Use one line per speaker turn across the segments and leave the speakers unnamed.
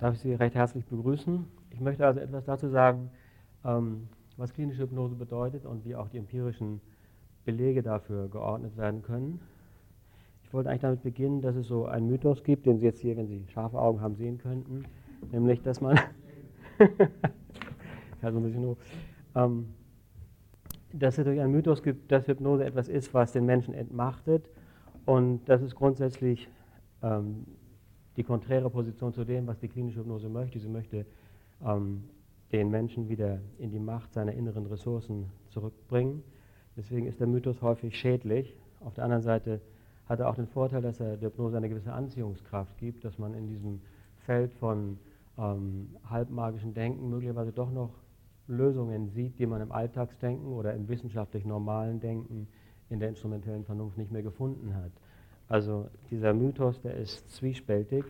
darf ich Sie recht herzlich begrüßen. Ich möchte also etwas dazu sagen, ähm, was klinische Hypnose bedeutet und wie auch die empirischen Belege dafür geordnet werden können. Ich wollte eigentlich damit beginnen, dass es so einen Mythos gibt, den Sie jetzt hier, wenn Sie scharfe Augen haben, sehen könnten, nämlich, dass man, ja, so ein bisschen hoch, ähm, dass es durch einen Mythos gibt, dass Hypnose etwas ist, was den Menschen entmachtet und das ist grundsätzlich ähm, die konträre Position zu dem, was die klinische Hypnose möchte. Sie möchte ähm, den Menschen wieder in die Macht seiner inneren Ressourcen zurückbringen. Deswegen ist der Mythos häufig schädlich. Auf der anderen Seite hat er auch den Vorteil, dass er der Hypnose eine gewisse Anziehungskraft gibt, dass man in diesem Feld von ähm, halbmagischen Denken möglicherweise doch noch Lösungen sieht, die man im Alltagsdenken oder im wissenschaftlich normalen Denken in der instrumentellen Vernunft nicht mehr gefunden hat. Also dieser Mythos, der ist zwiespältig.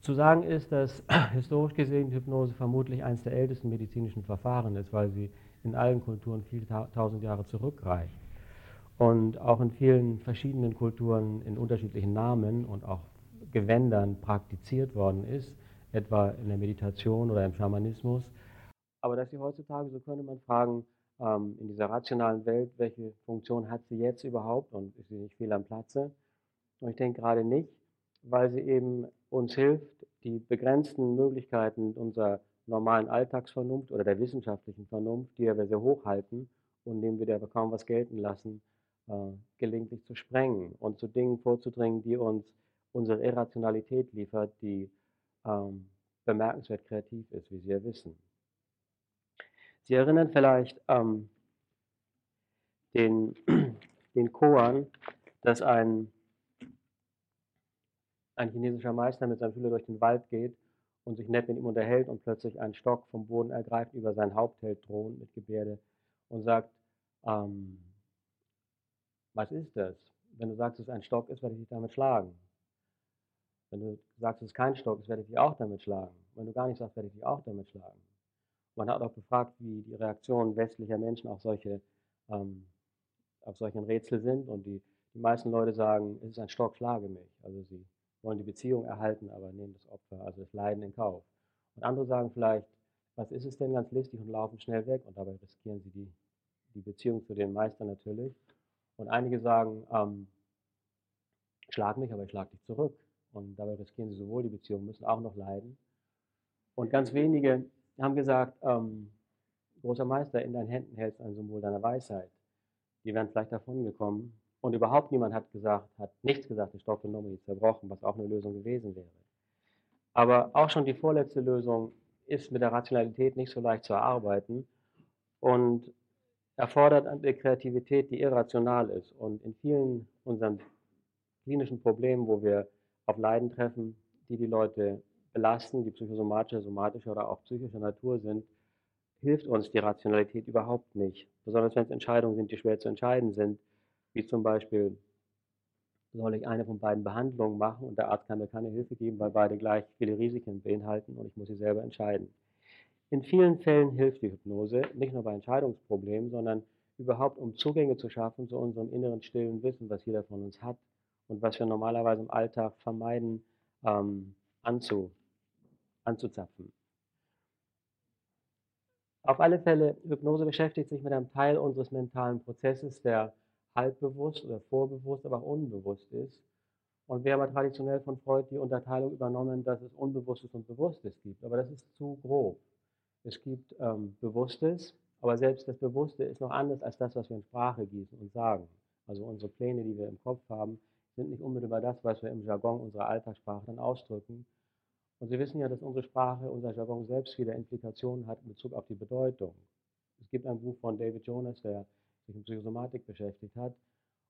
Zu sagen ist, dass historisch gesehen Hypnose vermutlich eines der ältesten medizinischen Verfahren ist, weil sie in allen Kulturen viele tausend Jahre zurückreicht. Und auch in vielen verschiedenen Kulturen in unterschiedlichen Namen und auch Gewändern praktiziert worden ist, etwa in der Meditation oder im Schamanismus. Aber dass sie heutzutage, so könnte man fragen, ähm, in dieser rationalen Welt, welche Funktion hat sie jetzt überhaupt und ist sie nicht fehl am Platze? Und ich denke gerade nicht, weil sie eben uns hilft, die begrenzten Möglichkeiten unserer normalen Alltagsvernunft oder der wissenschaftlichen Vernunft, die wir sehr hoch halten und indem wir da kaum was gelten lassen, äh, gelegentlich zu sprengen und zu Dingen vorzudringen, die uns unsere Irrationalität liefert, die ähm, bemerkenswert kreativ ist, wie Sie ja wissen. Sie erinnern vielleicht ähm, den, den Koan, dass ein ein chinesischer Meister mit seinem Schüler durch den Wald geht und sich nett mit ihm unterhält und plötzlich einen Stock vom Boden ergreift, über sein Haupt hält, drohend mit Gebärde und sagt, ähm, was ist das? Wenn du sagst, dass es ein Stock ist, werde ich dich damit schlagen. Wenn du sagst, es kein Stock ist, werde ich dich auch damit schlagen. Wenn du gar nicht sagst, werde ich dich auch damit schlagen. Man hat auch gefragt, wie die Reaktionen westlicher Menschen auf solche, ähm, auf solchen Rätsel sind und die, die meisten Leute sagen, es ist ein Stock, schlage mich. Also sie wollen die Beziehung erhalten, aber nehmen das Opfer, also das Leiden in Kauf. Und andere sagen vielleicht, was ist es denn ganz listig und laufen schnell weg und dabei riskieren sie die, die Beziehung zu dem Meister natürlich. Und einige sagen, ähm, schlag mich, aber ich schlag dich zurück. Und dabei riskieren sie sowohl die Beziehung, müssen auch noch leiden. Und ganz wenige haben gesagt, ähm, großer Meister, in deinen Händen hältst ein Symbol deiner Weisheit. Die wären vielleicht davon gekommen, und überhaupt niemand hat gesagt, hat nichts gesagt, Stock genommen und zerbrochen, was auch eine Lösung gewesen wäre. Aber auch schon die vorletzte Lösung ist mit der Rationalität nicht so leicht zu erarbeiten und erfordert eine Kreativität, die irrational ist. Und in vielen unseren klinischen Problemen, wo wir auf Leiden treffen, die die Leute belasten, die psychosomatische, somatische oder auch psychischer Natur sind, hilft uns die Rationalität überhaupt nicht. Besonders wenn es Entscheidungen sind, die schwer zu entscheiden sind wie zum Beispiel, soll ich eine von beiden Behandlungen machen und der Arzt kann mir keine Hilfe geben, weil beide gleich viele Risiken beinhalten und ich muss sie selber entscheiden. In vielen Fällen hilft die Hypnose, nicht nur bei Entscheidungsproblemen, sondern überhaupt, um Zugänge zu schaffen zu unserem inneren stillen Wissen, was jeder von uns hat und was wir normalerweise im Alltag vermeiden ähm, anzu, anzuzapfen. Auf alle Fälle, Hypnose beschäftigt sich mit einem Teil unseres mentalen Prozesses, der halbbewusst oder vorbewusst, aber auch unbewusst ist. Und wir haben traditionell von Freud die Unterteilung übernommen, dass es Unbewusstes und Bewusstes gibt. Aber das ist zu grob. Es gibt ähm, Bewusstes, aber selbst das Bewusste ist noch anders als das, was wir in Sprache gießen und sagen. Also unsere Pläne, die wir im Kopf haben, sind nicht unmittelbar das, was wir im Jargon unserer Alltagssprache dann ausdrücken. Und Sie wissen ja, dass unsere Sprache, unser Jargon selbst wieder Implikationen hat in Bezug auf die Bedeutung. Es gibt ein Buch von David Jonas, der sich mit Psychosomatik beschäftigt hat.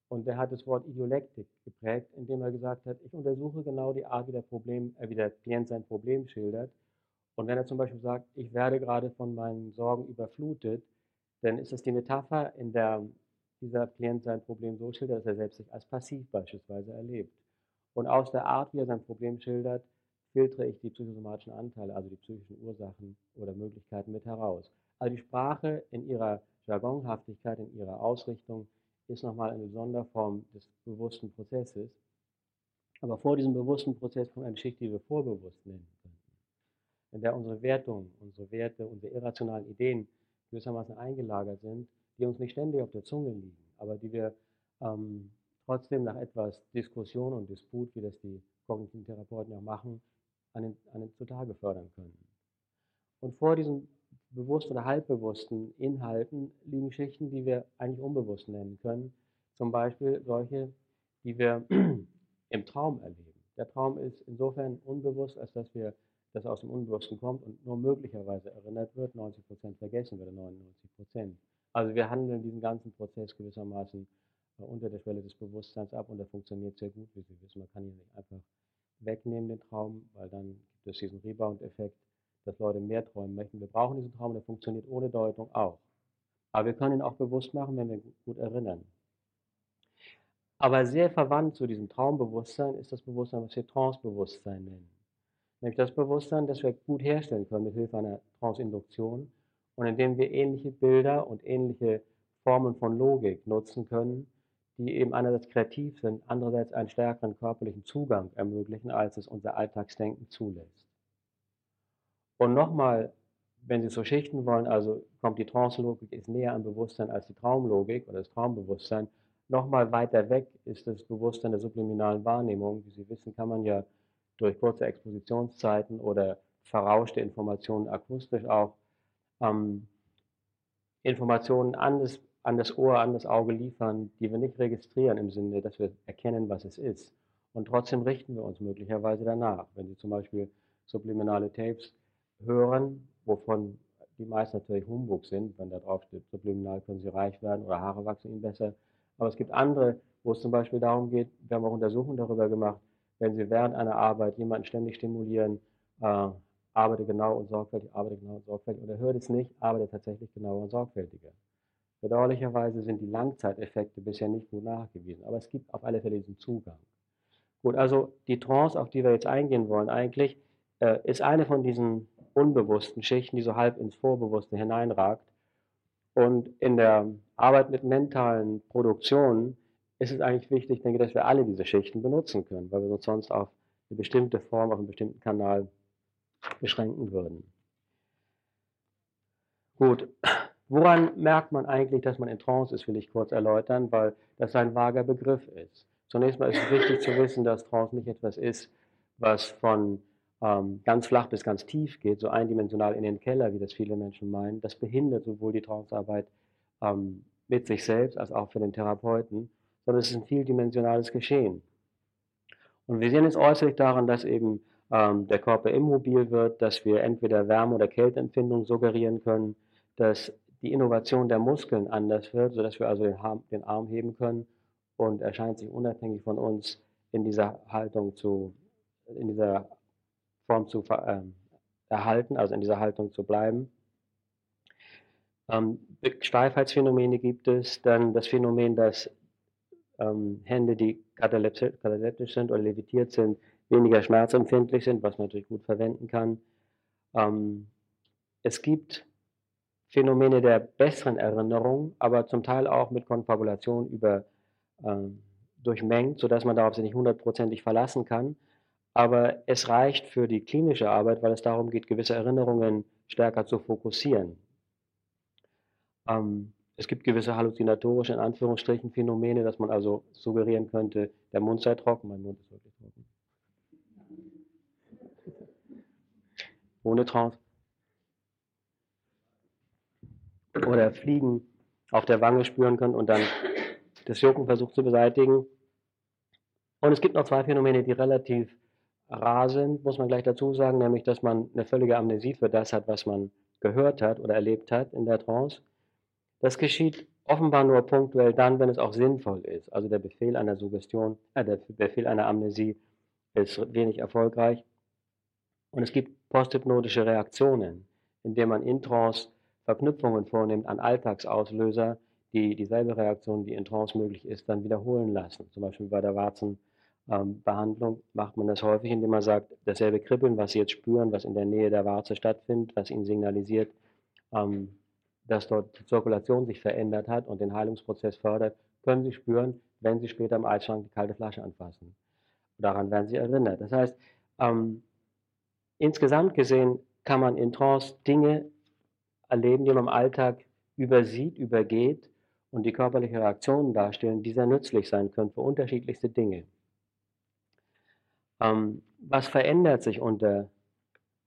Und er hat das Wort Idiolektik geprägt, indem er gesagt hat, ich untersuche genau die Art, wie der, Problem, äh, wie der Klient sein Problem schildert. Und wenn er zum Beispiel sagt, ich werde gerade von meinen Sorgen überflutet, dann ist das die Metapher, in der dieser Klient sein Problem so schildert, dass er selbst sich als passiv beispielsweise erlebt. Und aus der Art, wie er sein Problem schildert, filtere ich die psychosomatischen Anteile, also die psychischen Ursachen oder Möglichkeiten mit heraus. Also die Sprache in ihrer Jargonhaftigkeit in ihrer Ausrichtung ist nochmal eine Sonderform des bewussten Prozesses. Aber vor diesem bewussten Prozess kommt eine Schicht, die wir vorbewusst nennen können. der unsere Wertungen, unsere Werte, unsere irrationalen Ideen gewissermaßen eingelagert sind, die uns nicht ständig auf der Zunge liegen, aber die wir ähm, trotzdem nach etwas Diskussion und Disput, wie das die kognitiven Therapeuten auch machen, an den, an den zutage fördern können. Und vor diesen bewussten oder halbbewussten Inhalten liegen Schichten, die wir eigentlich unbewusst nennen können. Zum Beispiel solche, die wir im Traum erleben. Der Traum ist insofern unbewusst, als dass wir das aus dem Unbewussten kommt und nur möglicherweise erinnert wird, 90% vergessen wird, 99% Also wir handeln diesen ganzen Prozess gewissermaßen äh, unter der Schwelle des Bewusstseins ab und der funktioniert sehr gut, wie Sie wissen. Man kann ihn nicht einfach wegnehmen, den Traum, weil dann gibt es diesen Rebound-Effekt, dass Leute mehr träumen möchten. Wir brauchen diesen Traum, der funktioniert ohne Deutung auch. Aber wir können ihn auch bewusst machen, wenn wir ihn gut erinnern. Aber sehr verwandt zu diesem Traumbewusstsein ist das Bewusstsein, was wir Trancebewusstsein nennen. Nämlich das Bewusstsein, das wir gut herstellen können mit Hilfe einer Trance-Induktion und indem wir ähnliche Bilder und ähnliche Formen von Logik nutzen können, die eben einerseits kreativ sind, andererseits einen stärkeren körperlichen Zugang ermöglichen, als es unser Alltagsdenken zulässt. Und nochmal, wenn Sie so schichten wollen, also kommt die Trance-Logik ist näher am Bewusstsein als die Traumlogik oder das Traumbewusstsein, Nochmal weiter weg ist das Bewusstsein der subliminalen Wahrnehmung. Wie Sie wissen, kann man ja durch kurze Expositionszeiten oder verrauschte Informationen akustisch auch ähm, Informationen an das, an das Ohr, an das Auge liefern, die wir nicht registrieren im Sinne, dass wir erkennen, was es ist. Und trotzdem richten wir uns möglicherweise danach. Wenn Sie zum Beispiel subliminale Tapes hören, wovon die meisten natürlich Humbug sind, wenn da drauf steht, subliminal können Sie reich werden oder Haare wachsen Ihnen besser, aber es gibt andere, wo es zum Beispiel darum geht, wir haben auch Untersuchungen darüber gemacht, wenn Sie während einer Arbeit jemanden ständig stimulieren, äh, arbeite genau und sorgfältig, arbeite genau und sorgfältig, oder hört es nicht, arbeite tatsächlich genauer und sorgfältiger. Bedauerlicherweise sind die Langzeiteffekte bisher nicht gut nachgewiesen, aber es gibt auf alle Fälle diesen Zugang. Gut, also die Trance, auf die wir jetzt eingehen wollen, eigentlich äh, ist eine von diesen unbewussten Schichten, die so halb ins Vorbewusste hineinragt. Und in der Arbeit mit mentalen Produktionen ist es eigentlich wichtig, denke, dass wir alle diese Schichten benutzen können, weil wir uns sonst auf eine bestimmte Form, auf einen bestimmten Kanal beschränken würden. Gut, woran merkt man eigentlich, dass man in Trance ist, will ich kurz erläutern, weil das ein vager Begriff ist. Zunächst mal ist es wichtig zu wissen, dass Trance nicht etwas ist, was von ganz flach bis ganz tief geht, so eindimensional in den Keller, wie das viele Menschen meinen, das behindert sowohl die Trancearbeit ähm, mit sich selbst als auch für den Therapeuten, sondern es ist ein vieldimensionales Geschehen. Und wir sehen es äußerlich daran, dass eben ähm, der Körper immobil wird, dass wir entweder Wärme- oder Kälteempfindung suggerieren können, dass die Innovation der Muskeln anders wird, sodass wir also den Arm, den Arm heben können und er scheint sich unabhängig von uns in dieser Haltung zu, in dieser Form zu äh, erhalten, also in dieser Haltung zu bleiben. Ähm, Steifheitsphänomene gibt es, dann das Phänomen, dass ähm, Hände, die kataleptisch sind oder levitiert sind, weniger schmerzempfindlich sind, was man natürlich gut verwenden kann. Ähm, es gibt Phänomene der besseren Erinnerung, aber zum Teil auch mit Konfabulation über, ähm, durchmengt, sodass man darauf sich nicht hundertprozentig verlassen kann. Aber es reicht für die klinische Arbeit, weil es darum geht, gewisse Erinnerungen stärker zu fokussieren. Ähm, es gibt gewisse halluzinatorische, in Anführungsstrichen, Phänomene, dass man also suggerieren könnte, der Mund sei trocken, mein Mund ist wirklich trocken. Ohne Trance. Oder Fliegen auf der Wange spüren können und dann das Jucken versucht zu beseitigen. Und es gibt noch zwei Phänomene, die relativ rar sind, muss man gleich dazu sagen, nämlich dass man eine völlige Amnesie für das hat, was man gehört hat oder erlebt hat in der Trance. Das geschieht offenbar nur punktuell dann, wenn es auch sinnvoll ist. Also der Befehl einer Suggestion, äh, der Befehl einer Amnesie ist wenig erfolgreich. Und es gibt posthypnotische Reaktionen, indem man in Trance Verknüpfungen vornimmt an Alltagsauslöser, die dieselbe Reaktion, die in Trance möglich ist, dann wiederholen lassen. Zum Beispiel bei der Warzenbehandlung macht man das häufig, indem man sagt, dasselbe Kribbeln, was Sie jetzt spüren, was in der Nähe der Warze stattfindet, was Ihnen signalisiert, ähm, dass dort die Zirkulation sich verändert hat und den Heilungsprozess fördert, können Sie spüren, wenn Sie später im Eisschrank die kalte Flasche anfassen. Daran werden Sie erinnert. Das heißt, ähm, insgesamt gesehen kann man in Trance Dinge erleben, die man im Alltag übersieht, übergeht und die körperliche Reaktionen darstellen, die sehr nützlich sein können für unterschiedlichste Dinge. Ähm, was verändert sich unter,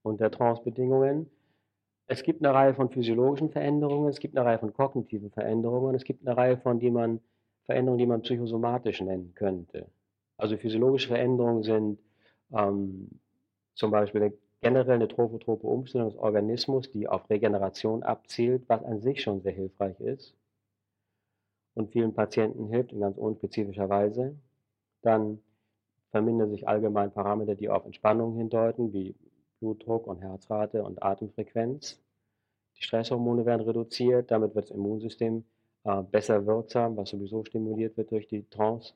unter Trance-Bedingungen? Es gibt eine Reihe von physiologischen Veränderungen, es gibt eine Reihe von kognitiven Veränderungen, es gibt eine Reihe von die man, Veränderungen, die man psychosomatisch nennen könnte. Also physiologische Veränderungen sind ähm, zum Beispiel eine generell eine trophotrope Umstellung des Organismus, die auf Regeneration abzielt, was an sich schon sehr hilfreich ist und vielen Patienten hilft in ganz unspezifischer Weise. Dann vermindern sich allgemein Parameter, die auf Entspannung hindeuten, wie Blutdruck und Herzrate und Atemfrequenz. Die Stresshormone werden reduziert, damit wird das Immunsystem äh, besser wirksam, was sowieso stimuliert wird durch die Trance.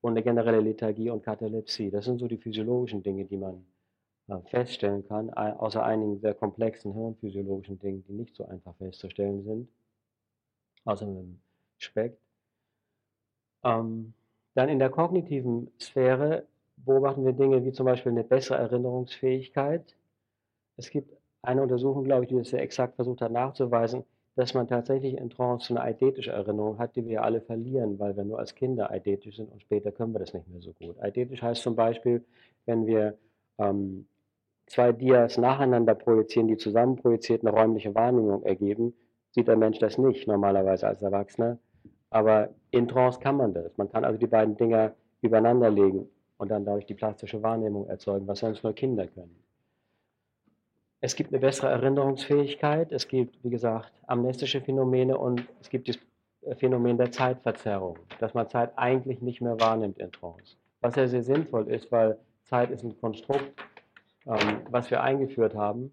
Und eine generelle Lethargie und Katalepsie. Das sind so die physiologischen Dinge, die man äh, feststellen kann, außer einigen sehr komplexen hirnphysiologischen Dingen, die nicht so einfach festzustellen sind. Außer mit dem Speck. Ähm, dann in der kognitiven Sphäre beobachten wir Dinge wie zum Beispiel eine bessere Erinnerungsfähigkeit. Es gibt eine Untersuchung, glaube ich, die das sehr exakt versucht hat nachzuweisen, dass man tatsächlich in Trance eine eidetische Erinnerung hat, die wir alle verlieren, weil wir nur als Kinder eidetisch sind und später können wir das nicht mehr so gut. Eidetisch heißt zum Beispiel, wenn wir ähm, zwei Dias nacheinander projizieren, die zusammen projiziert eine räumliche Wahrnehmung ergeben, sieht der Mensch das nicht normalerweise als Erwachsener. Aber in Trance kann man das. Man kann also die beiden Dinger übereinander legen und dann dadurch die plastische Wahrnehmung erzeugen, was sonst nur Kinder können. Es gibt eine bessere Erinnerungsfähigkeit, es gibt, wie gesagt, amnestische Phänomene und es gibt das Phänomen der Zeitverzerrung, dass man Zeit eigentlich nicht mehr wahrnimmt in Trance. Was ja sehr sinnvoll ist, weil Zeit ist ein Konstrukt, ähm, was wir eingeführt haben,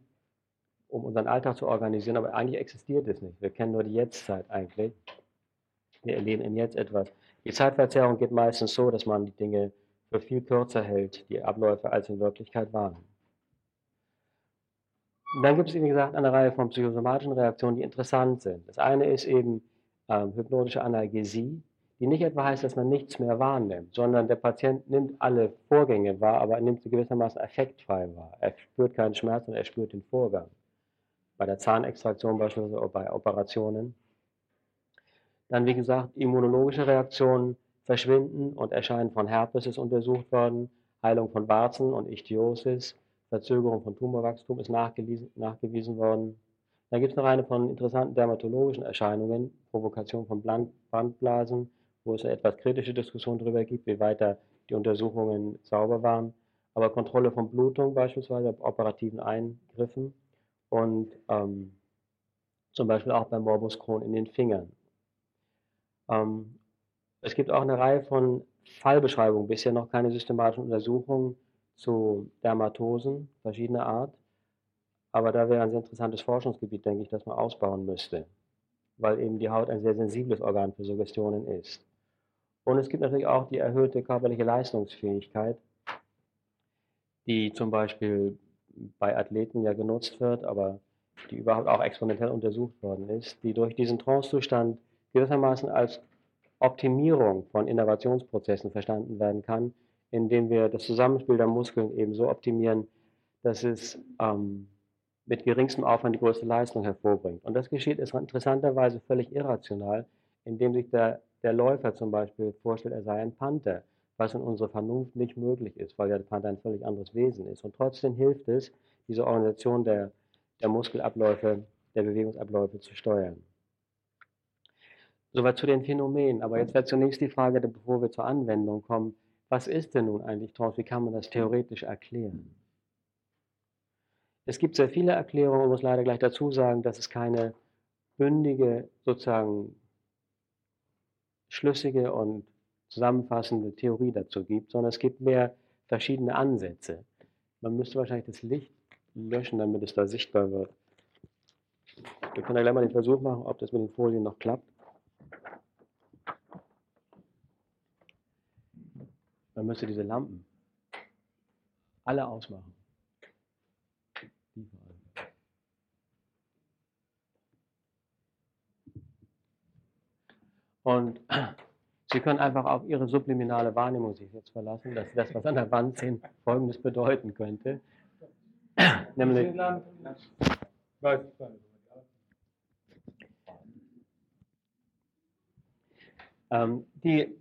um unseren Alltag zu organisieren, aber eigentlich existiert es nicht. Wir kennen nur die Jetztzeit eigentlich. Wir erleben im Jetzt etwas. Die Zeitverzerrung geht meistens so, dass man die Dinge für viel kürzer hält, die Abläufe, als in Wirklichkeit waren. Und dann gibt es, wie gesagt, eine Reihe von psychosomatischen Reaktionen, die interessant sind. Das eine ist eben ähm, hypnotische Analgesie, die nicht etwa heißt, dass man nichts mehr wahrnimmt, sondern der Patient nimmt alle Vorgänge wahr, aber er nimmt sie gewissermaßen effektfrei wahr. Er spürt keinen Schmerz und er spürt den Vorgang. Bei der Zahnextraktion beispielsweise oder bei Operationen. Dann, wie gesagt, immunologische Reaktionen verschwinden und Erscheinen von Herpes ist untersucht worden, Heilung von Warzen und Ichthyosis, Verzögerung von Tumorwachstum ist nachgewiesen, worden. Dann gibt es noch eine von interessanten dermatologischen Erscheinungen, Provokation von Brandblasen, wo es eine etwas kritische Diskussion darüber gibt, wie weit die Untersuchungen sauber waren. Aber Kontrolle von Blutung beispielsweise, operativen Eingriffen und ähm, zum Beispiel auch beim Morbus Crohn in den Fingern. Ähm, es gibt auch eine Reihe von Fallbeschreibungen, bisher noch keine systematischen Untersuchungen zu Dermatosen verschiedener Art. Aber da wäre ein sehr interessantes Forschungsgebiet, denke ich, das man ausbauen müsste, weil eben die Haut ein sehr sensibles Organ für Suggestionen ist. Und es gibt natürlich auch die erhöhte körperliche Leistungsfähigkeit, die zum Beispiel bei Athleten ja genutzt wird, aber die überhaupt auch experimentell untersucht worden ist, die durch diesen Trancezustand gewissermaßen als Optimierung von Innovationsprozessen verstanden werden kann, indem wir das Zusammenspiel der Muskeln eben so optimieren, dass es ähm, mit geringstem Aufwand die größte Leistung hervorbringt. Und das geschieht interessanterweise völlig irrational, indem sich der, der Läufer zum Beispiel vorstellt, er sei ein Panther, was in unserer Vernunft nicht möglich ist, weil der Panther ein völlig anderes Wesen ist. Und trotzdem hilft es, diese Organisation der, der Muskelabläufe, der Bewegungsabläufe zu steuern. Soweit zu den Phänomenen. Aber jetzt wäre zunächst die Frage, bevor wir zur Anwendung kommen, was ist denn nun eigentlich Trance? Wie kann man das theoretisch erklären? Es gibt sehr viele Erklärungen und muss leider gleich dazu sagen, dass es keine bündige, sozusagen schlüssige und zusammenfassende Theorie dazu gibt, sondern es gibt mehr verschiedene Ansätze. Man müsste wahrscheinlich das Licht löschen, damit es da sichtbar wird. Wir können ja gleich mal den Versuch machen, ob das mit den Folien noch klappt. Man müsste diese Lampen alle ausmachen. Und Sie können einfach auf Ihre subliminale Wahrnehmung sich jetzt verlassen, dass das, was an der Wand sehen, Folgendes bedeuten könnte. Nämlich, ähm, die,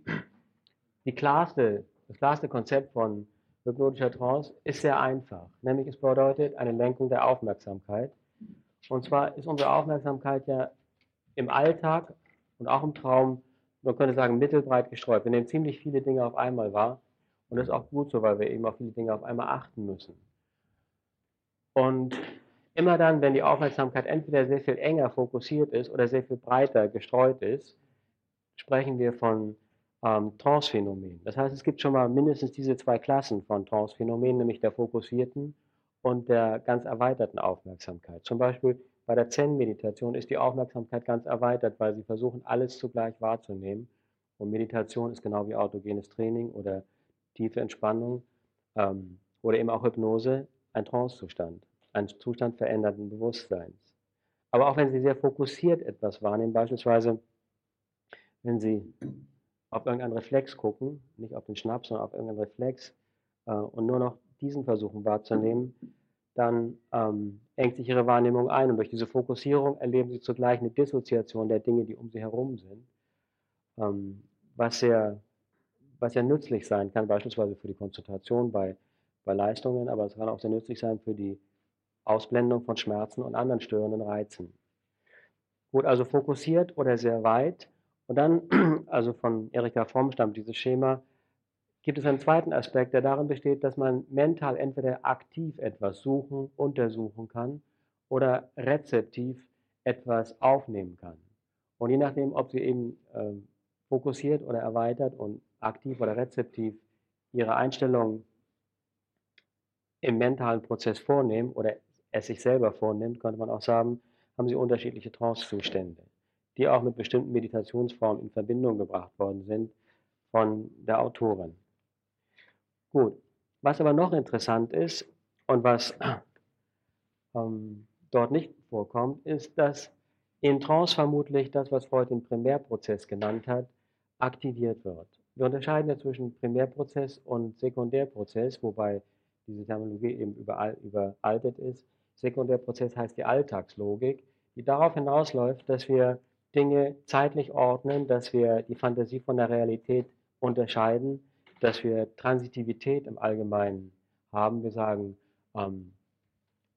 die klarste, das klarste Konzept von hypnotischer Trance ist sehr einfach. Nämlich es bedeutet eine Lenkung der Aufmerksamkeit. Und zwar ist unsere Aufmerksamkeit ja im Alltag und auch im Traum, man könnte sagen, mittelbreit gestreut. Wir nehmen ziemlich viele Dinge auf einmal wahr. Und das ist auch gut so, weil wir eben auf viele Dinge auf einmal achten müssen. Und immer dann, wenn die Aufmerksamkeit entweder sehr viel enger fokussiert ist oder sehr viel breiter gestreut ist, sprechen wir von ähm, Trance-Phänomenen. Das heißt, es gibt schon mal mindestens diese zwei Klassen von Trance-Phänomenen, nämlich der fokussierten und der ganz erweiterten Aufmerksamkeit. Zum Beispiel bei der Zen-Meditation ist die Aufmerksamkeit ganz erweitert, weil sie versuchen, alles zugleich wahrzunehmen. Und Meditation ist genau wie autogenes Training oder tiefe Entspannung ähm, oder eben auch Hypnose ein Trancezustand, ein Zustand veränderten Bewusstseins. Aber auch wenn Sie sehr fokussiert etwas wahrnehmen, beispielsweise wenn Sie auf irgendeinen Reflex gucken, nicht auf den Schnaps, sondern auf irgendeinen Reflex äh, und nur noch diesen versuchen wahrzunehmen, dann ähm, engt sich Ihre Wahrnehmung ein und durch diese Fokussierung erleben Sie zugleich eine Dissoziation der Dinge, die um Sie herum sind, ähm, was, sehr, was sehr nützlich sein kann, beispielsweise für die Konzentration bei bei Leistungen, aber es kann auch sehr nützlich sein für die Ausblendung von Schmerzen und anderen störenden Reizen. Gut, also fokussiert oder sehr weit. Und dann, also von Erika Fromm stammt dieses Schema, gibt es einen zweiten Aspekt, der darin besteht, dass man mental entweder aktiv etwas suchen, untersuchen kann oder rezeptiv etwas aufnehmen kann. Und je nachdem, ob Sie eben äh, fokussiert oder erweitert und aktiv oder rezeptiv Ihre Einstellung im mentalen Prozess vornehmen oder es sich selber vornimmt, könnte man auch sagen, haben sie unterschiedliche Trancezustände, die auch mit bestimmten Meditationsformen in Verbindung gebracht worden sind von der Autorin. Gut, was aber noch interessant ist und was ähm, dort nicht vorkommt, ist, dass in Trance vermutlich das, was Freud den Primärprozess genannt hat, aktiviert wird. Wir unterscheiden ja zwischen Primärprozess und Sekundärprozess, wobei diese Terminologie eben überall, überaltet ist. Sekundärprozess heißt die Alltagslogik, die darauf hinausläuft, dass wir Dinge zeitlich ordnen, dass wir die Fantasie von der Realität unterscheiden, dass wir Transitivität im Allgemeinen haben. Wir sagen, ähm,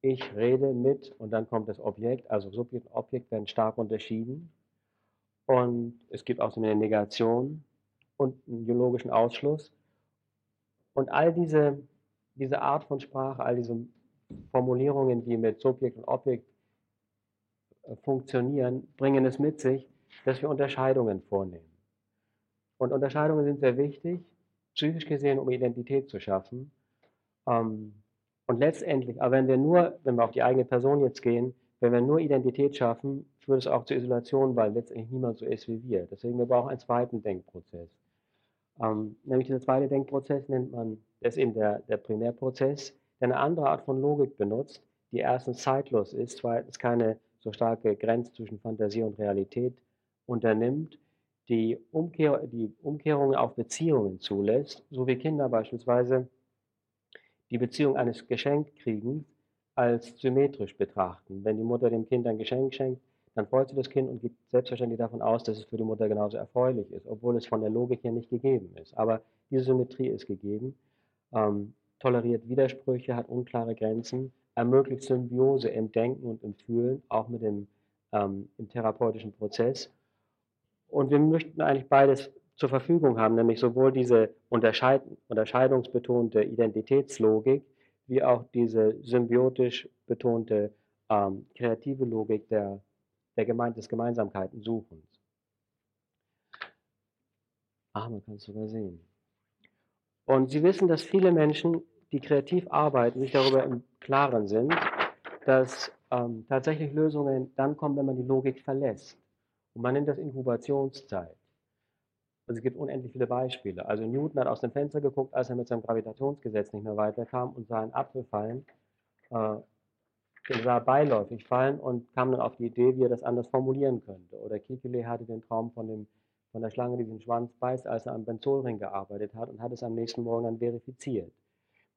ich rede mit und dann kommt das Objekt, also Subjekt und Objekt werden stark unterschieden. Und es gibt außerdem eine Negation und einen biologischen Ausschluss. Und all diese diese Art von Sprache, all diese Formulierungen, die mit Subjekt und Objekt funktionieren, bringen es mit sich, dass wir Unterscheidungen vornehmen. Und Unterscheidungen sind sehr wichtig, psychisch gesehen, um Identität zu schaffen. Ähm, und letztendlich, aber wenn wir nur, wenn wir auf die eigene Person jetzt gehen, wenn wir nur Identität schaffen, führt es auch zur Isolation, weil letztendlich niemand so ist wie wir. Deswegen wir brauchen einen zweiten Denkprozess. Ähm, nämlich dieser zweite Denkprozess nennt man, das ist eben der, der Primärprozess, der eine andere Art von Logik benutzt, die erstens zeitlos ist, zweitens keine so starke Grenze zwischen Fantasie und Realität unternimmt, die, Umkehr, die Umkehrungen auf Beziehungen zulässt, so wie Kinder beispielsweise die Beziehung eines Geschenkkriegen als symmetrisch betrachten. Wenn die Mutter dem Kind ein Geschenk schenkt, dann freut sich das Kind und geht selbstverständlich davon aus, dass es für die Mutter genauso erfreulich ist, obwohl es von der Logik her nicht gegeben ist. Aber diese Symmetrie ist gegeben, ähm, toleriert Widersprüche, hat unklare Grenzen, ermöglicht Symbiose im Denken und im Fühlen, auch mit dem ähm, im therapeutischen Prozess. Und wir möchten eigentlich beides zur Verfügung haben, nämlich sowohl diese Unterscheid unterscheidungsbetonte Identitätslogik, wie auch diese symbiotisch betonte ähm, kreative Logik der der Gemeinde, des Gemeinsamkeiten Suchens. Ah, man kann es sogar sehen. Und Sie wissen, dass viele Menschen, die kreativ arbeiten, sich darüber im Klaren sind, dass ähm, tatsächlich Lösungen dann kommen, wenn man die Logik verlässt. Und man nennt das Inkubationszeit. Also es gibt unendlich viele Beispiele. Also Newton hat aus dem Fenster geguckt, als er mit seinem Gravitationsgesetz nicht mehr weiterkam und sah einen Apfel fallen. Äh, den sah beiläufig fallen und kam dann auf die Idee, wie er das anders formulieren könnte. Oder Kekule hatte den Traum von, dem, von der Schlange, die den Schwanz beißt, als er am Benzolring gearbeitet hat und hat es am nächsten Morgen dann verifiziert.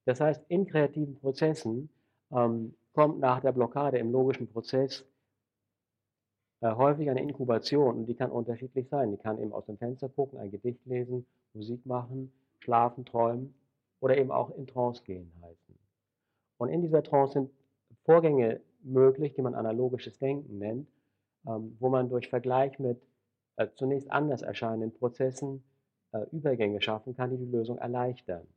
Das heißt, in kreativen Prozessen ähm, kommt nach der Blockade im logischen Prozess äh, häufig eine Inkubation und die kann unterschiedlich sein. Die kann eben aus dem Fenster gucken, ein Gedicht lesen, Musik machen, schlafen, träumen oder eben auch in Trance gehen heißen. Und in dieser Trance sind Vorgänge möglich, die man analogisches Denken nennt, ähm, wo man durch Vergleich mit äh, zunächst anders erscheinenden Prozessen äh, Übergänge schaffen kann, die die Lösung erleichtern.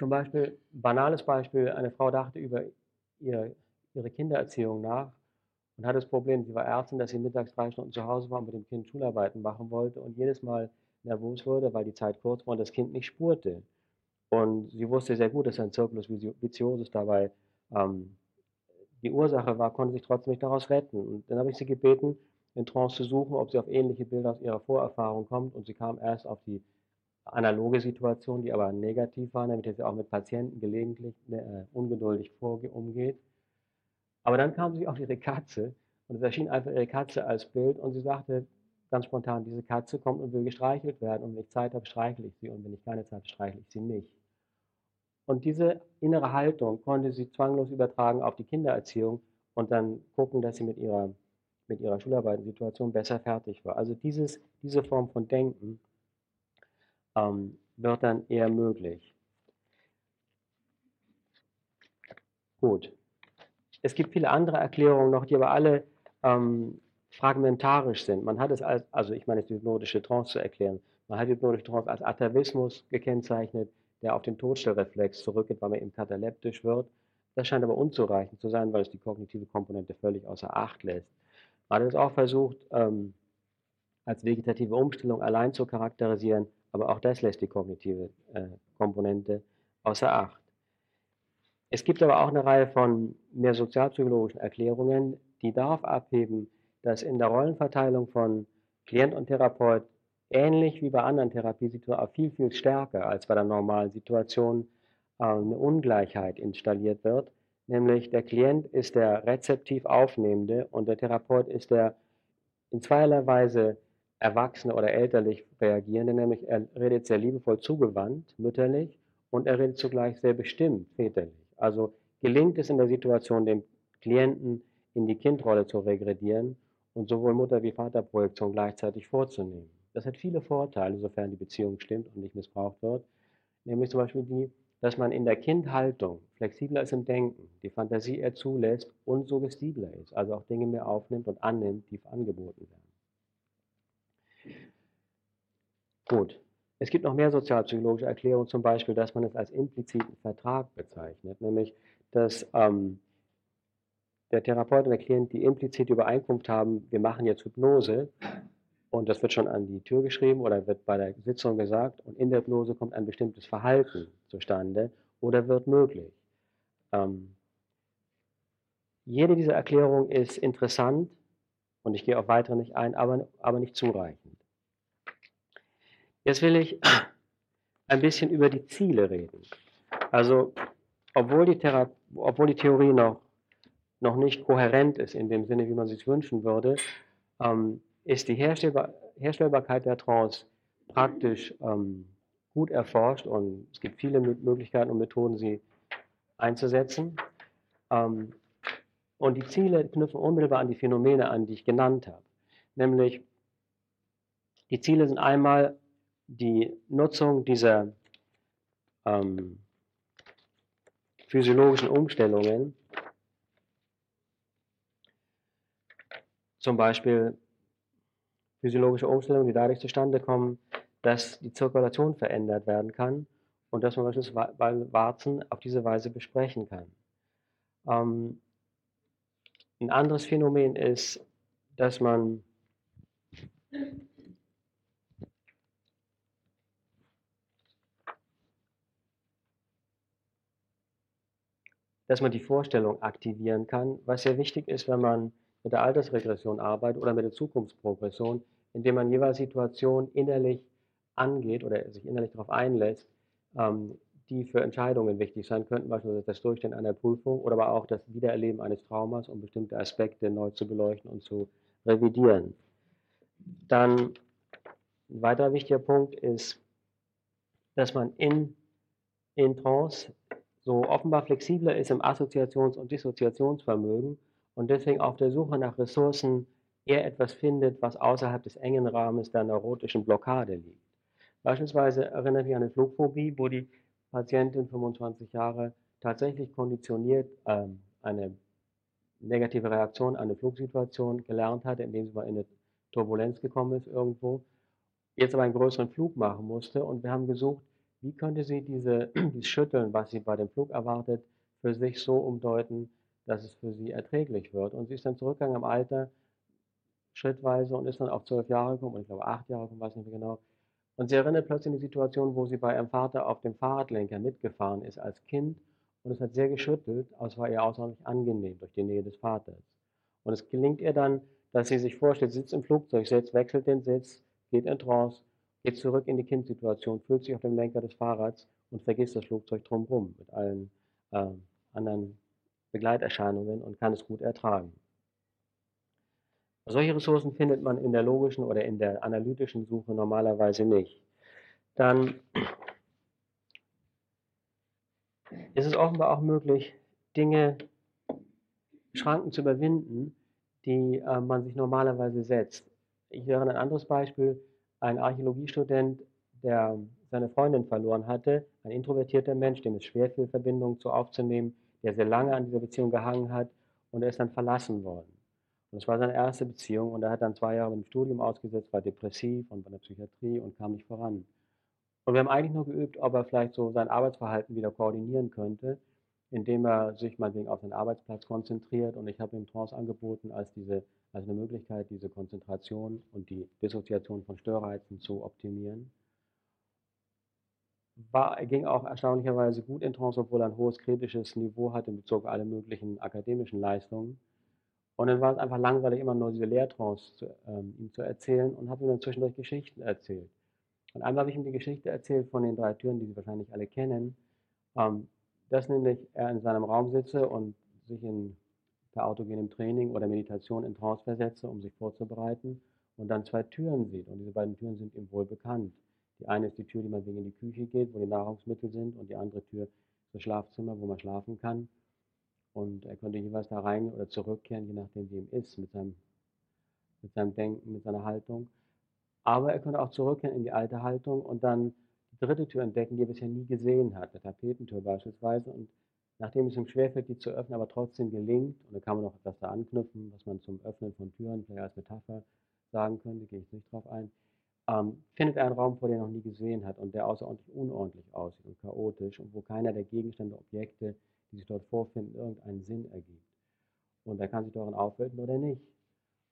Zum Beispiel, banales Beispiel, eine Frau dachte über ihre, ihre Kindererziehung nach und hatte das Problem, sie war Ärztin, dass sie mittags drei Stunden zu Hause war und mit dem Kind Schularbeiten machen wollte und jedes Mal nervös wurde, weil die Zeit kurz war und das Kind nicht spurte. Und sie wusste sehr gut, dass ein Zirkulus viciosus dabei ähm, die Ursache war, konnte sich trotzdem nicht daraus retten. Und dann habe ich sie gebeten, in Trance zu suchen, ob sie auf ähnliche Bilder aus ihrer Vorerfahrung kommt. Und sie kam erst auf die analoge Situation, die aber negativ war, nämlich dass sie auch mit Patienten gelegentlich ne, äh, ungeduldig umgeht. Aber dann kam sie auf ihre Katze und es erschien einfach ihre Katze als Bild und sie sagte ganz spontan, diese Katze kommt und will gestreichelt werden und wenn ich Zeit habe, streichle ich sie und wenn ich keine Zeit habe, streichle ich sie nicht. Und diese innere Haltung konnte sie zwanglos übertragen auf die Kindererziehung und dann gucken, dass sie mit ihrer, mit ihrer Schularbeitensituation besser fertig war. Also dieses, diese Form von Denken ähm, wird dann eher möglich. Gut. Es gibt viele andere Erklärungen noch, die aber alle ähm, fragmentarisch sind. Man hat es als, also ich meine, ist hypnotische Trance zu erklären. Man hat hypnotische Trance als Atavismus gekennzeichnet, der auf den Todstellreflex zurückgeht, weil man eben kataleptisch wird. Das scheint aber unzureichend zu sein, weil es die kognitive Komponente völlig außer Acht lässt. Man hat es auch versucht, ähm, als vegetative Umstellung allein zu charakterisieren, aber auch das lässt die kognitive äh, Komponente außer Acht. Es gibt aber auch eine Reihe von mehr sozialpsychologischen Erklärungen, die darauf abheben, dass in der Rollenverteilung von Klient und Therapeut ähnlich wie bei anderen Therapiesituationen, viel, viel stärker als bei der normalen Situation äh, eine Ungleichheit installiert wird. Nämlich der Klient ist der rezeptiv Aufnehmende und der Therapeut ist der in zweierlei Weise Erwachsene oder elterlich reagierende, nämlich er redet sehr liebevoll zugewandt, mütterlich, und er redet zugleich sehr bestimmt, väterlich. Also gelingt es in der Situation, dem Klienten in die Kindrolle zu regredieren und sowohl Mutter- wie Vaterprojektion gleichzeitig vorzunehmen. Das hat viele Vorteile, sofern die Beziehung stimmt und nicht missbraucht wird. Nämlich zum Beispiel die, dass man in der Kindhaltung flexibler ist im Denken, die Fantasie eher zulässt und suggestibler ist, also auch Dinge mehr aufnimmt und annimmt, die angeboten werden. Gut. Es gibt noch mehr sozialpsychologische Erklärungen, zum Beispiel, dass man es als impliziten Vertrag bezeichnet, nämlich dass ähm, der Therapeut und der Klient die implizite Übereinkunft haben, wir machen jetzt Hypnose und das wird schon an die Tür geschrieben oder wird bei der Sitzung gesagt und in der Hypnose kommt ein bestimmtes Verhalten zustande oder wird möglich. Ähm, jede dieser Erklärungen ist interessant und ich gehe auf weitere nicht ein, aber, aber nicht zureichend. Jetzt will ich ein bisschen über die Ziele reden. Also, obwohl die, Thera obwohl die Theorie noch, noch nicht kohärent ist in dem Sinne, wie man sich wünschen würde, ähm, ist die Herstellbar Herstellbarkeit der Trance praktisch ähm, gut erforscht und es gibt viele Möglichkeiten und Methoden, sie einzusetzen. Ähm, und die Ziele knüpfen unmittelbar an die Phänomene an, die ich genannt habe. Nämlich, die Ziele sind einmal die Nutzung dieser ähm, physiologischen Umstellungen, zum Beispiel physiologische Umstellungen, die dadurch zustande kommen, dass die Zirkulation verändert werden kann und dass man beispielsweise Warzen auf diese Weise besprechen kann. Ähm, ein anderes Phänomen ist, dass man dass man die Vorstellung aktivieren kann, was sehr wichtig ist, wenn man mit der Altersregression arbeitet oder mit der Zukunftsprogression, indem man jeweils Situationen innerlich angeht oder sich innerlich darauf einlässt, ähm, die für Entscheidungen wichtig sein könnten, beispielsweise das Durchstehen einer Prüfung oder aber auch das Wiedererleben eines Traumas, um bestimmte Aspekte neu zu beleuchten und zu revidieren. Dann ein weiterer wichtiger Punkt ist, dass man in, in Trance so offenbar flexibler ist im Assoziations- und Dissoziationsvermögen und deswegen auf der Suche nach Ressourcen eher etwas findet, was außerhalb des engen Rahmens der neurotischen Blockade liegt. Beispielsweise erinnert mich an eine Flugphobie, wo die Patientin 25 Jahre tatsächlich konditioniert ähm, eine negative Reaktion an eine Flugsituation gelernt hatte, indem sie mal in eine Turbulenz gekommen ist irgendwo, jetzt aber einen größeren Flug machen musste und wir haben gesucht, wie könnte sie diese, dieses Schütteln, was sie bei dem Flug erwartet, für sich so umdeuten, dass es für sie erträglich wird. Und sie ist dann zurückgegangen im Alter, schrittweise und ist dann auf zwölf Jahre gekommen, und ich glaube acht Jahre gekommen, weiß nicht mehr genau. Und sie erinnert plötzlich an die Situation, wo sie bei ihrem Vater auf dem Fahrradlenker mitgefahren ist als Kind und es hat sehr geschüttelt, aber es war ihr außerordentlich angenehm durch die Nähe des Vaters. Und es gelingt ihr dann, dass sie sich vorstellt, sitzt im Flugzeug, sitzt, wechselt den Sitz, geht in Trance, geht zurück in die Kindsituation, fühlt sich auf dem Lenker des Fahrrads und vergisst das Flugzeug drumherum mit allen äh, anderen Begleiterscheinungen und kann es gut ertragen. Solche Ressourcen findet man in der logischen oder in der analytischen Suche normalerweise nicht. Dann ist es offenbar auch möglich, Dinge, Schranken zu überwinden, die äh, man sich normalerweise setzt. Ich wäre ein anderes Beispiel, ein Archäologiestudent, der seine Freundin verloren hatte, ein introvertierter Mensch, dem es schwerfiel, Verbindungen zu aufzunehmen, der sehr lange an dieser Beziehung gehangen hat und er ist dann verlassen worden. Und das war seine erste Beziehung und er hat dann zwei Jahre im Studium ausgesetzt, war depressiv und bei der Psychiatrie und kam nicht voran. Und wir haben eigentlich nur geübt, ob er vielleicht so sein Arbeitsverhalten wieder koordinieren könnte, indem er sich meinetwegen auf seinen Arbeitsplatz konzentriert. Und ich habe ihm Trance angeboten als, diese, als eine Möglichkeit, diese Konzentration und die Dissoziation von Störreizen zu optimieren. War, ging auch erstaunlicherweise gut in Trance, obwohl er ein hohes kritisches Niveau hatte in Bezug auf alle möglichen akademischen Leistungen. Und dann war es einfach langweilig, immer nur diese Lehrtrance zu, ähm, ihm zu erzählen und habe ihm dann zwischendurch Geschichten erzählt. Und einmal habe ich ihm die Geschichte erzählt von den drei Türen, die Sie wahrscheinlich alle kennen, ähm, dass nämlich er in seinem Raum sitze und sich in per autogenem Training oder Meditation in Trance versetze, um sich vorzubereiten und dann zwei Türen sieht. Und diese beiden Türen sind ihm wohl bekannt. Die eine ist die Tür, die man wegen in die Küche geht, wo die Nahrungsmittel sind, und die andere Tür ist das Schlafzimmer, wo man schlafen kann. Und er könnte jeweils da rein oder zurückkehren, je nachdem, wie ihm ist, mit seinem, mit seinem Denken, mit seiner Haltung. Aber er könnte auch zurückkehren in die alte Haltung und dann die dritte Tür entdecken, die er bisher nie gesehen hat, eine Tapetentür beispielsweise. Und nachdem es ihm schwerfällt, die zu öffnen, aber trotzdem gelingt, und da kann man noch etwas da anknüpfen, was man zum Öffnen von Türen vielleicht als Metapher sagen könnte, gehe ich nicht drauf ein, ähm, findet er einen Raum vor, den er noch nie gesehen hat und der außerordentlich unordentlich aussieht und chaotisch und wo keiner der Gegenstände, Objekte die sich dort vorfinden, irgendeinen Sinn ergibt. Und er kann sich darin aufhalten oder nicht.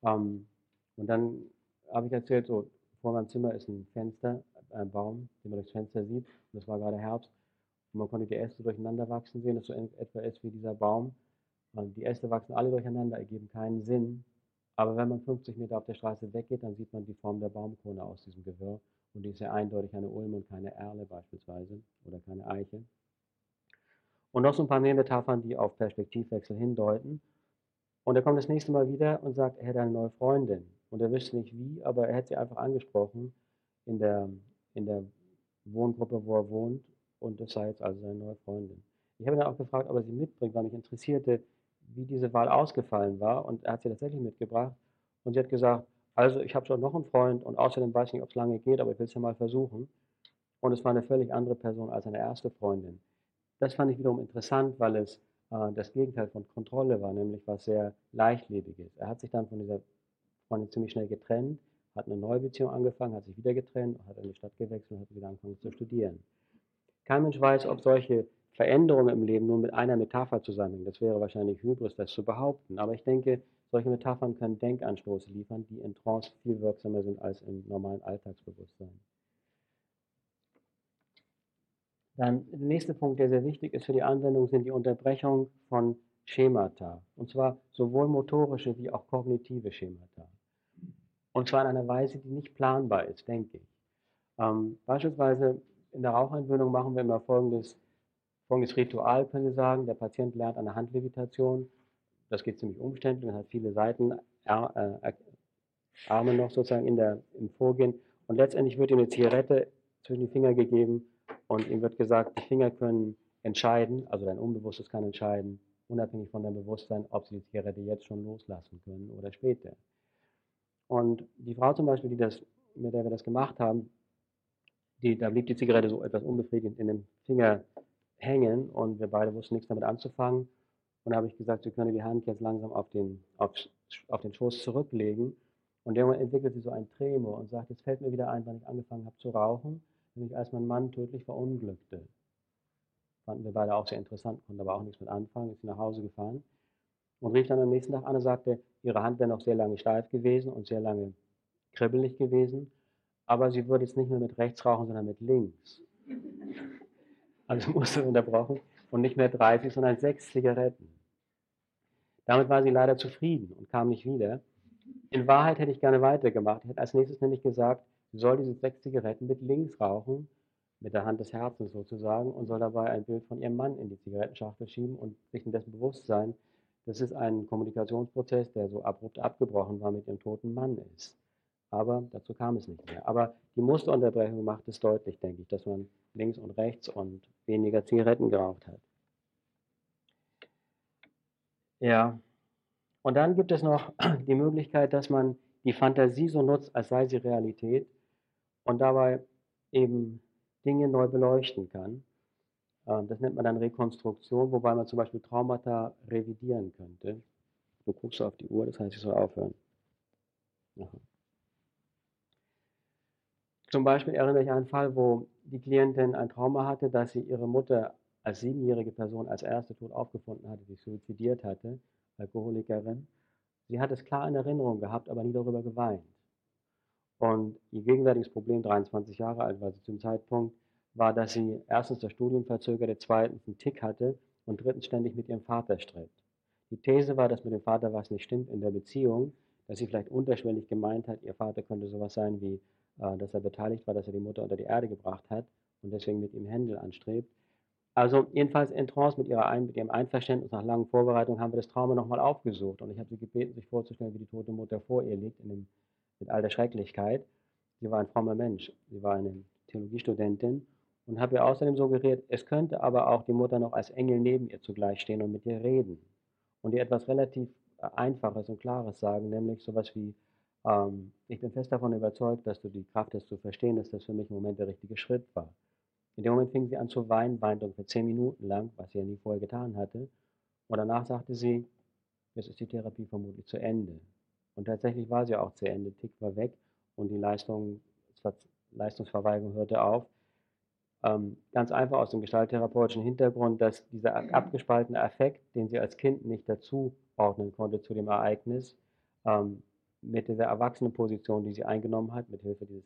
Ähm, und dann habe ich erzählt, so vor meinem Zimmer ist ein Fenster, ein Baum, den man durchs Fenster sieht. Und es war gerade Herbst. Und man konnte die Äste durcheinander wachsen sehen, das so etwa ist wie dieser Baum. Und die Äste wachsen alle durcheinander, ergeben keinen Sinn. Aber wenn man 50 Meter auf der Straße weggeht, dann sieht man die Form der Baumkrone aus diesem Gewirr. Und die ist sehr eindeutig eine Ulme und keine Erle beispielsweise oder keine Eiche. Und noch so ein paar mehr Metaphern, die auf Perspektivwechsel hindeuten. Und er kommt das nächste Mal wieder und sagt, er hätte eine neue Freundin. Und er wüsste nicht wie, aber er hätte sie einfach angesprochen in der, in der Wohngruppe, wo er wohnt. Und das sei jetzt also seine neue Freundin. Ich habe dann auch gefragt, ob er sie mitbringt, weil mich interessierte, wie diese Wahl ausgefallen war. Und er hat sie tatsächlich mitgebracht. Und sie hat gesagt, also ich habe schon noch einen Freund und außerdem weiß ich nicht, ob es lange geht, aber ich will es ja mal versuchen. Und es war eine völlig andere Person als seine erste Freundin. Das fand ich wiederum interessant, weil es äh, das Gegenteil von Kontrolle war, nämlich was sehr leichtlebiges. Er hat sich dann von dieser Freundin ziemlich schnell getrennt, hat eine neue Beziehung angefangen, hat sich wieder getrennt, hat in die Stadt gewechselt und hat wieder angefangen zu studieren. Kein Mensch weiß, ob solche Veränderungen im Leben nur mit einer Metapher zusammenhängen. Das wäre wahrscheinlich Hybris, das zu behaupten. Aber ich denke, solche Metaphern können Denkanstoße liefern, die in Trance viel wirksamer sind als im normalen Alltagsbewusstsein. Dann der nächste Punkt, der sehr wichtig ist für die Anwendung, sind die Unterbrechung von Schemata. Und zwar sowohl motorische wie auch kognitive Schemata. Und zwar in einer Weise, die nicht planbar ist, denke ich. Ähm, beispielsweise in der Rauchentwöhnung machen wir immer folgendes, folgendes Ritual, können Sie sagen. Der Patient lernt eine Handlevitation. Das geht ziemlich umständlich und hat viele Seiten, äh, Arme noch sozusagen in der, im Vorgehen. Und letztendlich wird ihm eine Zigarette zwischen die Finger gegeben und ihm wird gesagt, die Finger können entscheiden, also dein Unbewusstes kann entscheiden, unabhängig von deinem Bewusstsein, ob sie die Zigarette jetzt schon loslassen können oder später. Und die Frau zum Beispiel, die das, mit der wir das gemacht haben, die, da blieb die Zigarette so etwas unbefriedigend in dem Finger hängen und wir beide wussten nichts damit anzufangen. Und da habe ich gesagt, sie können die Hand jetzt langsam auf den, auf, auf den Schoß zurücklegen. Und irgendwann entwickelt sie so ein Tremor und sagt, jetzt fällt mir wieder ein, wann ich angefangen habe zu rauchen, nämlich als mein Mann tödlich verunglückte. Fanden wir beide auch sehr interessant, konnten aber auch nichts mit anfangen, ist sie nach Hause gefahren und rief dann am nächsten Tag an und sagte, ihre Hand wäre noch sehr lange steif gewesen und sehr lange kribbelig gewesen, aber sie würde jetzt nicht mehr mit rechts rauchen, sondern mit links. Also musste unterbrochen und nicht mehr 30, sondern sechs Zigaretten. Damit war sie leider zufrieden und kam nicht wieder. In Wahrheit hätte ich gerne weitergemacht. Ich hätte als nächstes nämlich gesagt, sie soll diese sechs Zigaretten mit links rauchen, mit der Hand des Herzens sozusagen, und soll dabei ein Bild von ihrem Mann in die Zigarettenschachtel schieben und sich dessen bewusst sein, dass es ein Kommunikationsprozess, der so abrupt abgebrochen war, mit ihrem toten Mann ist. Aber dazu kam es nicht mehr. Aber die Musterunterbrechung macht es deutlich, denke ich, dass man links und rechts und weniger Zigaretten geraucht hat. Ja, und dann gibt es noch die Möglichkeit, dass man die Fantasie so nutzt, als sei sie Realität und dabei eben Dinge neu beleuchten kann. Ähm, das nennt man dann Rekonstruktion, wobei man zum Beispiel Traumata revidieren könnte. Du guckst auf die Uhr, das heißt, ich soll aufhören. Aha. Zum Beispiel erinnere ich an einen Fall, wo die Klientin ein Trauma hatte, dass sie ihre Mutter als siebenjährige Person als erste tot aufgefunden hatte, die suizidiert hatte, Alkoholikerin. Sie hat es klar in Erinnerung gehabt, aber nie darüber geweint. Und ihr gegenwärtiges Problem, 23 Jahre alt war sie zum Zeitpunkt, war, dass sie erstens das Studium verzögerte, zweitens einen Tick hatte und drittens ständig mit ihrem Vater stritt. Die These war, dass mit dem Vater was nicht stimmt in der Beziehung, dass sie vielleicht unterschwellig gemeint hat, ihr Vater könnte sowas sein wie dass er beteiligt war, dass er die Mutter unter die Erde gebracht hat und deswegen mit ihm Händel anstrebt. Also jedenfalls in Trance mit, ihrer Ein mit ihrem Einverständnis nach langen Vorbereitungen haben wir das Trauma nochmal aufgesucht und ich habe sie gebeten, sich vorzustellen, wie die tote Mutter vor ihr liegt, dem, mit all der Schrecklichkeit. Sie war ein frommer Mensch, sie war eine Theologiestudentin und habe ihr außerdem suggeriert, es könnte aber auch die Mutter noch als Engel neben ihr zugleich stehen und mit ihr reden und ihr etwas relativ äh, Einfaches und Klares sagen, nämlich sowas wie, ähm, ich bin fest davon überzeugt, dass du die Kraft hast zu verstehen, dass das für mich im Moment der richtige Schritt war. In dem Moment fing sie an zu weinen, weinte ungefähr zehn Minuten lang, was sie ja nie vorher getan hatte. Und danach sagte sie, jetzt ist die Therapie vermutlich zu Ende. Und tatsächlich war sie auch zu Ende. Tick war weg und die Leistung, Leistungsverweigerung hörte auf. Ähm, ganz einfach aus dem gestalttherapeutischen Hintergrund, dass dieser abgespaltene Affekt, den sie als Kind nicht dazuordnen konnte zu dem Ereignis, ähm, mit dieser Erwachsenenposition, die sie eingenommen hat, mit Hilfe dieses,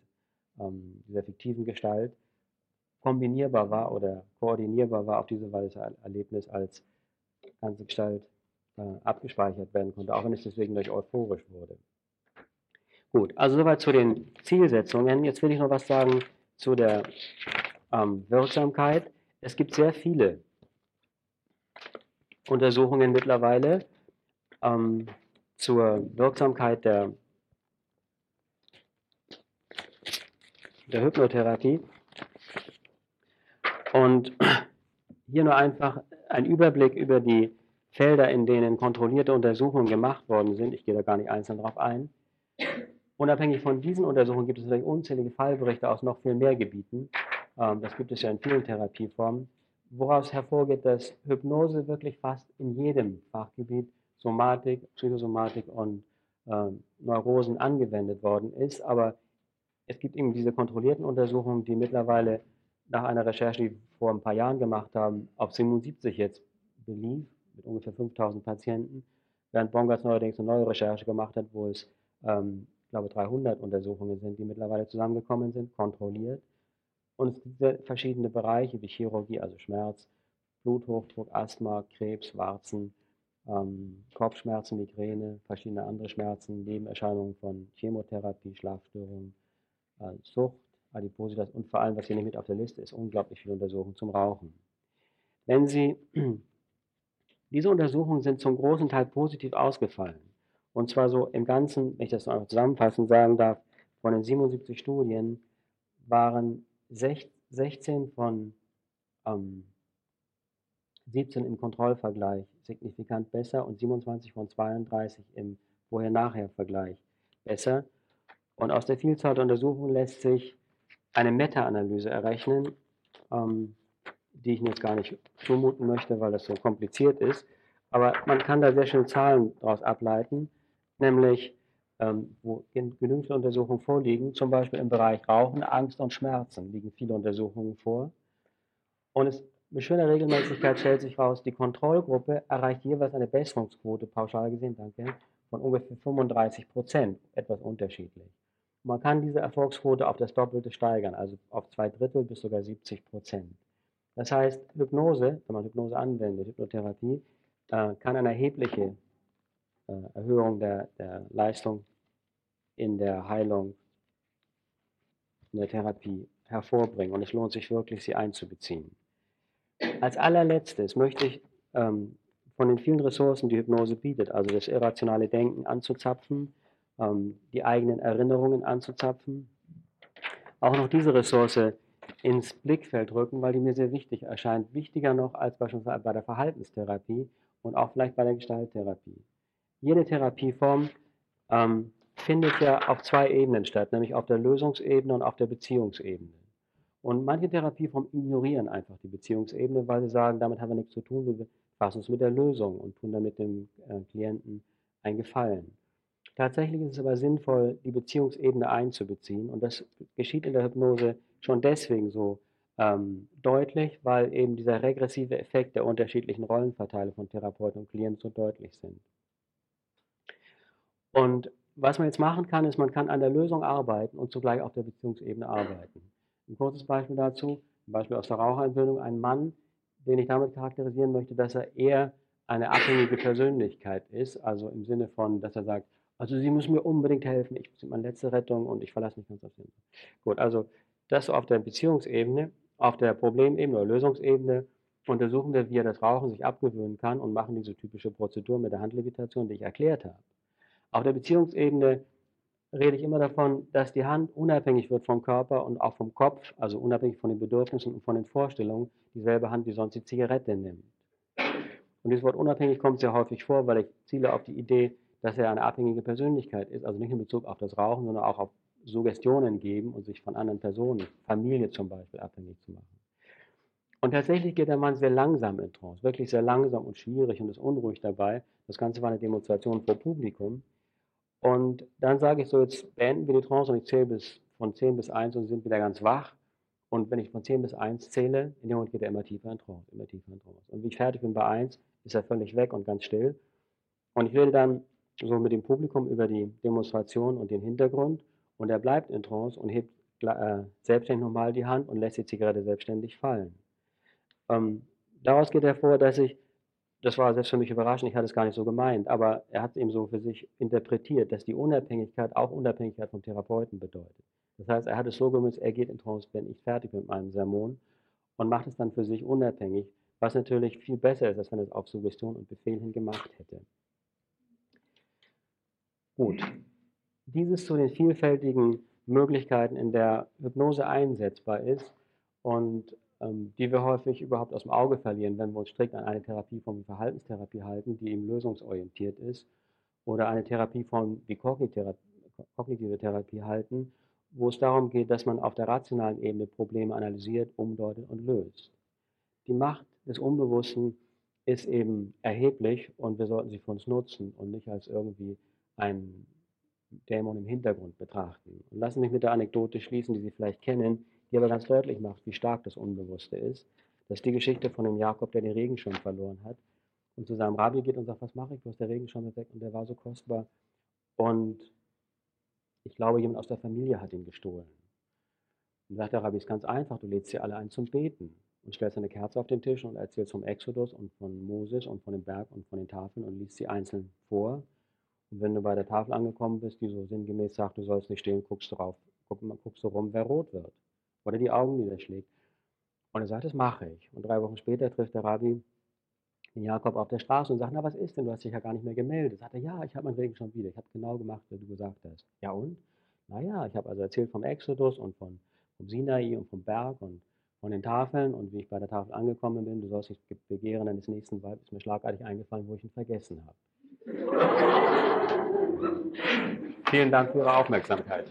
ähm, dieser fiktiven Gestalt, kombinierbar war oder koordinierbar war auf diese Weise Erlebnis als ganze Gestalt äh, abgespeichert werden konnte, auch wenn es deswegen durch euphorisch wurde. Gut, also soweit zu den Zielsetzungen. Jetzt will ich noch was sagen zu der ähm, Wirksamkeit. Es gibt sehr viele Untersuchungen mittlerweile. Ähm, zur Wirksamkeit der, der Hypnotherapie. Und hier nur einfach ein Überblick über die Felder, in denen kontrollierte Untersuchungen gemacht worden sind. Ich gehe da gar nicht einzeln drauf ein. Unabhängig von diesen Untersuchungen gibt es natürlich unzählige Fallberichte aus noch viel mehr Gebieten. Ähm, das gibt es ja in vielen Therapieformen, woraus hervorgeht, dass Hypnose wirklich fast in jedem Fachgebiet Somatik, Psychosomatik und äh, Neurosen angewendet worden ist. Aber es gibt eben diese kontrollierten Untersuchungen, die mittlerweile nach einer Recherche, die wir vor ein paar Jahren gemacht haben, auf 77 jetzt belief, mit ungefähr 5000 Patienten, während Bongartz neuerdings eine neue Recherche gemacht hat, wo es, ähm, ich glaube, 300 Untersuchungen sind, die mittlerweile zusammengekommen sind, kontrolliert. Und es gibt verschiedene Bereiche wie Chirurgie, also Schmerz, Bluthochdruck, Asthma, Krebs, Warzen, ähm, Kopfschmerzen, Migräne, verschiedene andere Schmerzen, Nebenerscheinungen von Chemotherapie, Schlafstörungen, äh, Sucht, Adipositas und vor allem, was hier nicht mit auf der Liste ist, unglaublich viele Untersuchungen zum Rauchen. Wenn Sie, diese Untersuchungen sind zum großen Teil positiv ausgefallen. Und zwar so im Ganzen, wenn ich das noch zusammenfassend sagen darf, von den 77 Studien waren 16 von ähm, 17 im Kontrollvergleich signifikant besser und 27 von 32 im Vorher-Nachher-Vergleich besser. Und aus der Vielzahl der Untersuchungen lässt sich eine Meta-Analyse errechnen, ähm, die ich jetzt gar nicht zumuten möchte, weil das so kompliziert ist. Aber man kann da sehr schön Zahlen daraus ableiten, nämlich ähm, wo genügend Untersuchungen vorliegen, zum Beispiel im Bereich Rauchen, Angst und Schmerzen liegen viele Untersuchungen vor. Und es, mit schöner Regelmäßigkeit stellt sich heraus, die Kontrollgruppe erreicht jeweils eine Besserungsquote, pauschal gesehen, danke, von ungefähr 35 Prozent, etwas unterschiedlich. Man kann diese Erfolgsquote auf das Doppelte steigern, also auf zwei Drittel bis sogar 70 Prozent. Das heißt, Hypnose, wenn man Hypnose anwendet, Hypnotherapie, äh, kann eine erhebliche äh, Erhöhung der, der Leistung in der Heilung, in der Therapie hervorbringen. Und es lohnt sich wirklich, sie einzubeziehen. Als allerletztes möchte ich ähm, von den vielen Ressourcen, die Hypnose bietet, also das irrationale Denken anzuzapfen, ähm, die eigenen Erinnerungen anzuzapfen, auch noch diese Ressource ins Blickfeld rücken, weil die mir sehr wichtig erscheint. Wichtiger noch als beispielsweise bei der Verhaltenstherapie und auch vielleicht bei der Gestalttherapie. Jede Therapieform ähm, findet ja auf zwei Ebenen statt, nämlich auf der Lösungsebene und auf der Beziehungsebene. Und manche Therapieformen ignorieren einfach die Beziehungsebene, weil sie sagen, damit haben wir nichts zu tun, wir befassen uns mit der Lösung und tun damit dem äh, Klienten einen Gefallen. Tatsächlich ist es aber sinnvoll, die Beziehungsebene einzubeziehen und das geschieht in der Hypnose schon deswegen so ähm, deutlich, weil eben dieser regressive Effekt der unterschiedlichen Rollenverteile von Therapeuten und Klienten so deutlich sind. Und was man jetzt machen kann, ist, man kann an der Lösung arbeiten und zugleich auf der Beziehungsebene arbeiten. Ein kurzes Beispiel dazu, ein Beispiel aus der Raucherentwöhnung, ein Mann, den ich damit charakterisieren möchte, dass er eher eine abhängige Persönlichkeit ist, also im Sinne von, dass er sagt, also Sie müssen mir unbedingt helfen, ich bin meine letzte Rettung und ich verlasse mich ganz auf Sie. Gut, also das auf der Beziehungsebene, auf der Problemebene oder Lösungsebene untersuchen wir, wie er das Rauchen sich abgewöhnen kann und machen diese typische Prozedur mit der Handlevitation, die ich erklärt habe. Auf der Beziehungsebene rede ich immer davon, dass die Hand unabhängig wird vom Körper und auch vom Kopf, also unabhängig von den Bedürfnissen und von den Vorstellungen, dieselbe Hand, die sonst die Zigarette nimmt. Und dieses Wort unabhängig kommt sehr häufig vor, weil ich ziele auf die Idee, dass er eine abhängige Persönlichkeit ist, also nicht in Bezug auf das Rauchen, sondern auch auf Suggestionen geben und sich von anderen Personen, Familie zum Beispiel, abhängig zu machen. Und tatsächlich geht der Mann sehr langsam in Trance, wirklich sehr langsam und schwierig und ist unruhig dabei. Das Ganze war eine Demonstration vor Publikum. Und dann sage ich so, jetzt beenden wir die Trance und ich zähle bis, von 10 bis 1 und sind wieder ganz wach. Und wenn ich von 10 bis 1 zähle, in dem Moment geht er immer tiefer in Trance, immer tiefer in Trance. Und wie ich fertig bin bei 1, ist er völlig weg und ganz still. Und ich rede dann so mit dem Publikum über die Demonstration und den Hintergrund. Und er bleibt in Trance und hebt äh, selbstständig nochmal die Hand und lässt die Zigarette selbstständig fallen. Ähm, daraus geht hervor, dass ich das war selbst für mich überraschend, ich hatte es gar nicht so gemeint, aber er hat es eben so für sich interpretiert, dass die Unabhängigkeit auch Unabhängigkeit vom Therapeuten bedeutet. Das heißt, er hat es so gemünzt, er geht in Trance, wenn ich fertig bin mit meinem Sermon und macht es dann für sich unabhängig, was natürlich viel besser ist, als wenn er es auf Suggestion und Befehl hin gemacht hätte. Gut, dieses zu den vielfältigen Möglichkeiten in der Hypnose einsetzbar ist und die wir häufig überhaupt aus dem Auge verlieren, wenn wir uns strikt an eine Therapieform wie Verhaltenstherapie halten, die eben lösungsorientiert ist, oder eine Therapieform wie kognitive Therapie halten, wo es darum geht, dass man auf der rationalen Ebene Probleme analysiert, umdeutet und löst. Die Macht des Unbewussten ist eben erheblich und wir sollten sie für uns nutzen und nicht als irgendwie ein Dämon im Hintergrund betrachten. Und lassen Sie mich mit der Anekdote schließen, die Sie vielleicht kennen die aber ganz deutlich macht, wie stark das Unbewusste ist. Das ist die Geschichte von dem Jakob, der den Regenschirm verloren hat und zu seinem Rabbi geht und sagt, was mache ich, du hast der Regenschirm weg und der war so kostbar. Und ich glaube, jemand aus der Familie hat ihn gestohlen. Und sagt der Rabbi, ist ganz einfach, du lädst sie alle ein zum Beten und stellst eine Kerze auf den Tisch und erzählst vom Exodus und von Moses und von dem Berg und von den Tafeln und liest sie einzeln vor. Und wenn du bei der Tafel angekommen bist, die so sinngemäß sagt, du sollst nicht stehen, guckst du, rauf, guck, guckst du rum, wer rot wird oder die Augen niederschlägt. Und er sagt, das mache ich. Und drei Wochen später trifft der Rabbi den Jakob auf der Straße und sagt, na was ist denn, du hast dich ja gar nicht mehr gemeldet. Sagt er, ja, ich habe meinen Weg schon wieder, ich habe genau gemacht, wie du gesagt hast. Ja und? Naja, ich habe also erzählt vom Exodus und von, vom Sinai und vom Berg und von den Tafeln und wie ich bei der Tafel angekommen bin, du sollst dich begehren deines nächsten Weib, ist mir schlagartig eingefallen, wo ich ihn vergessen habe. Vielen Dank für Ihre Aufmerksamkeit.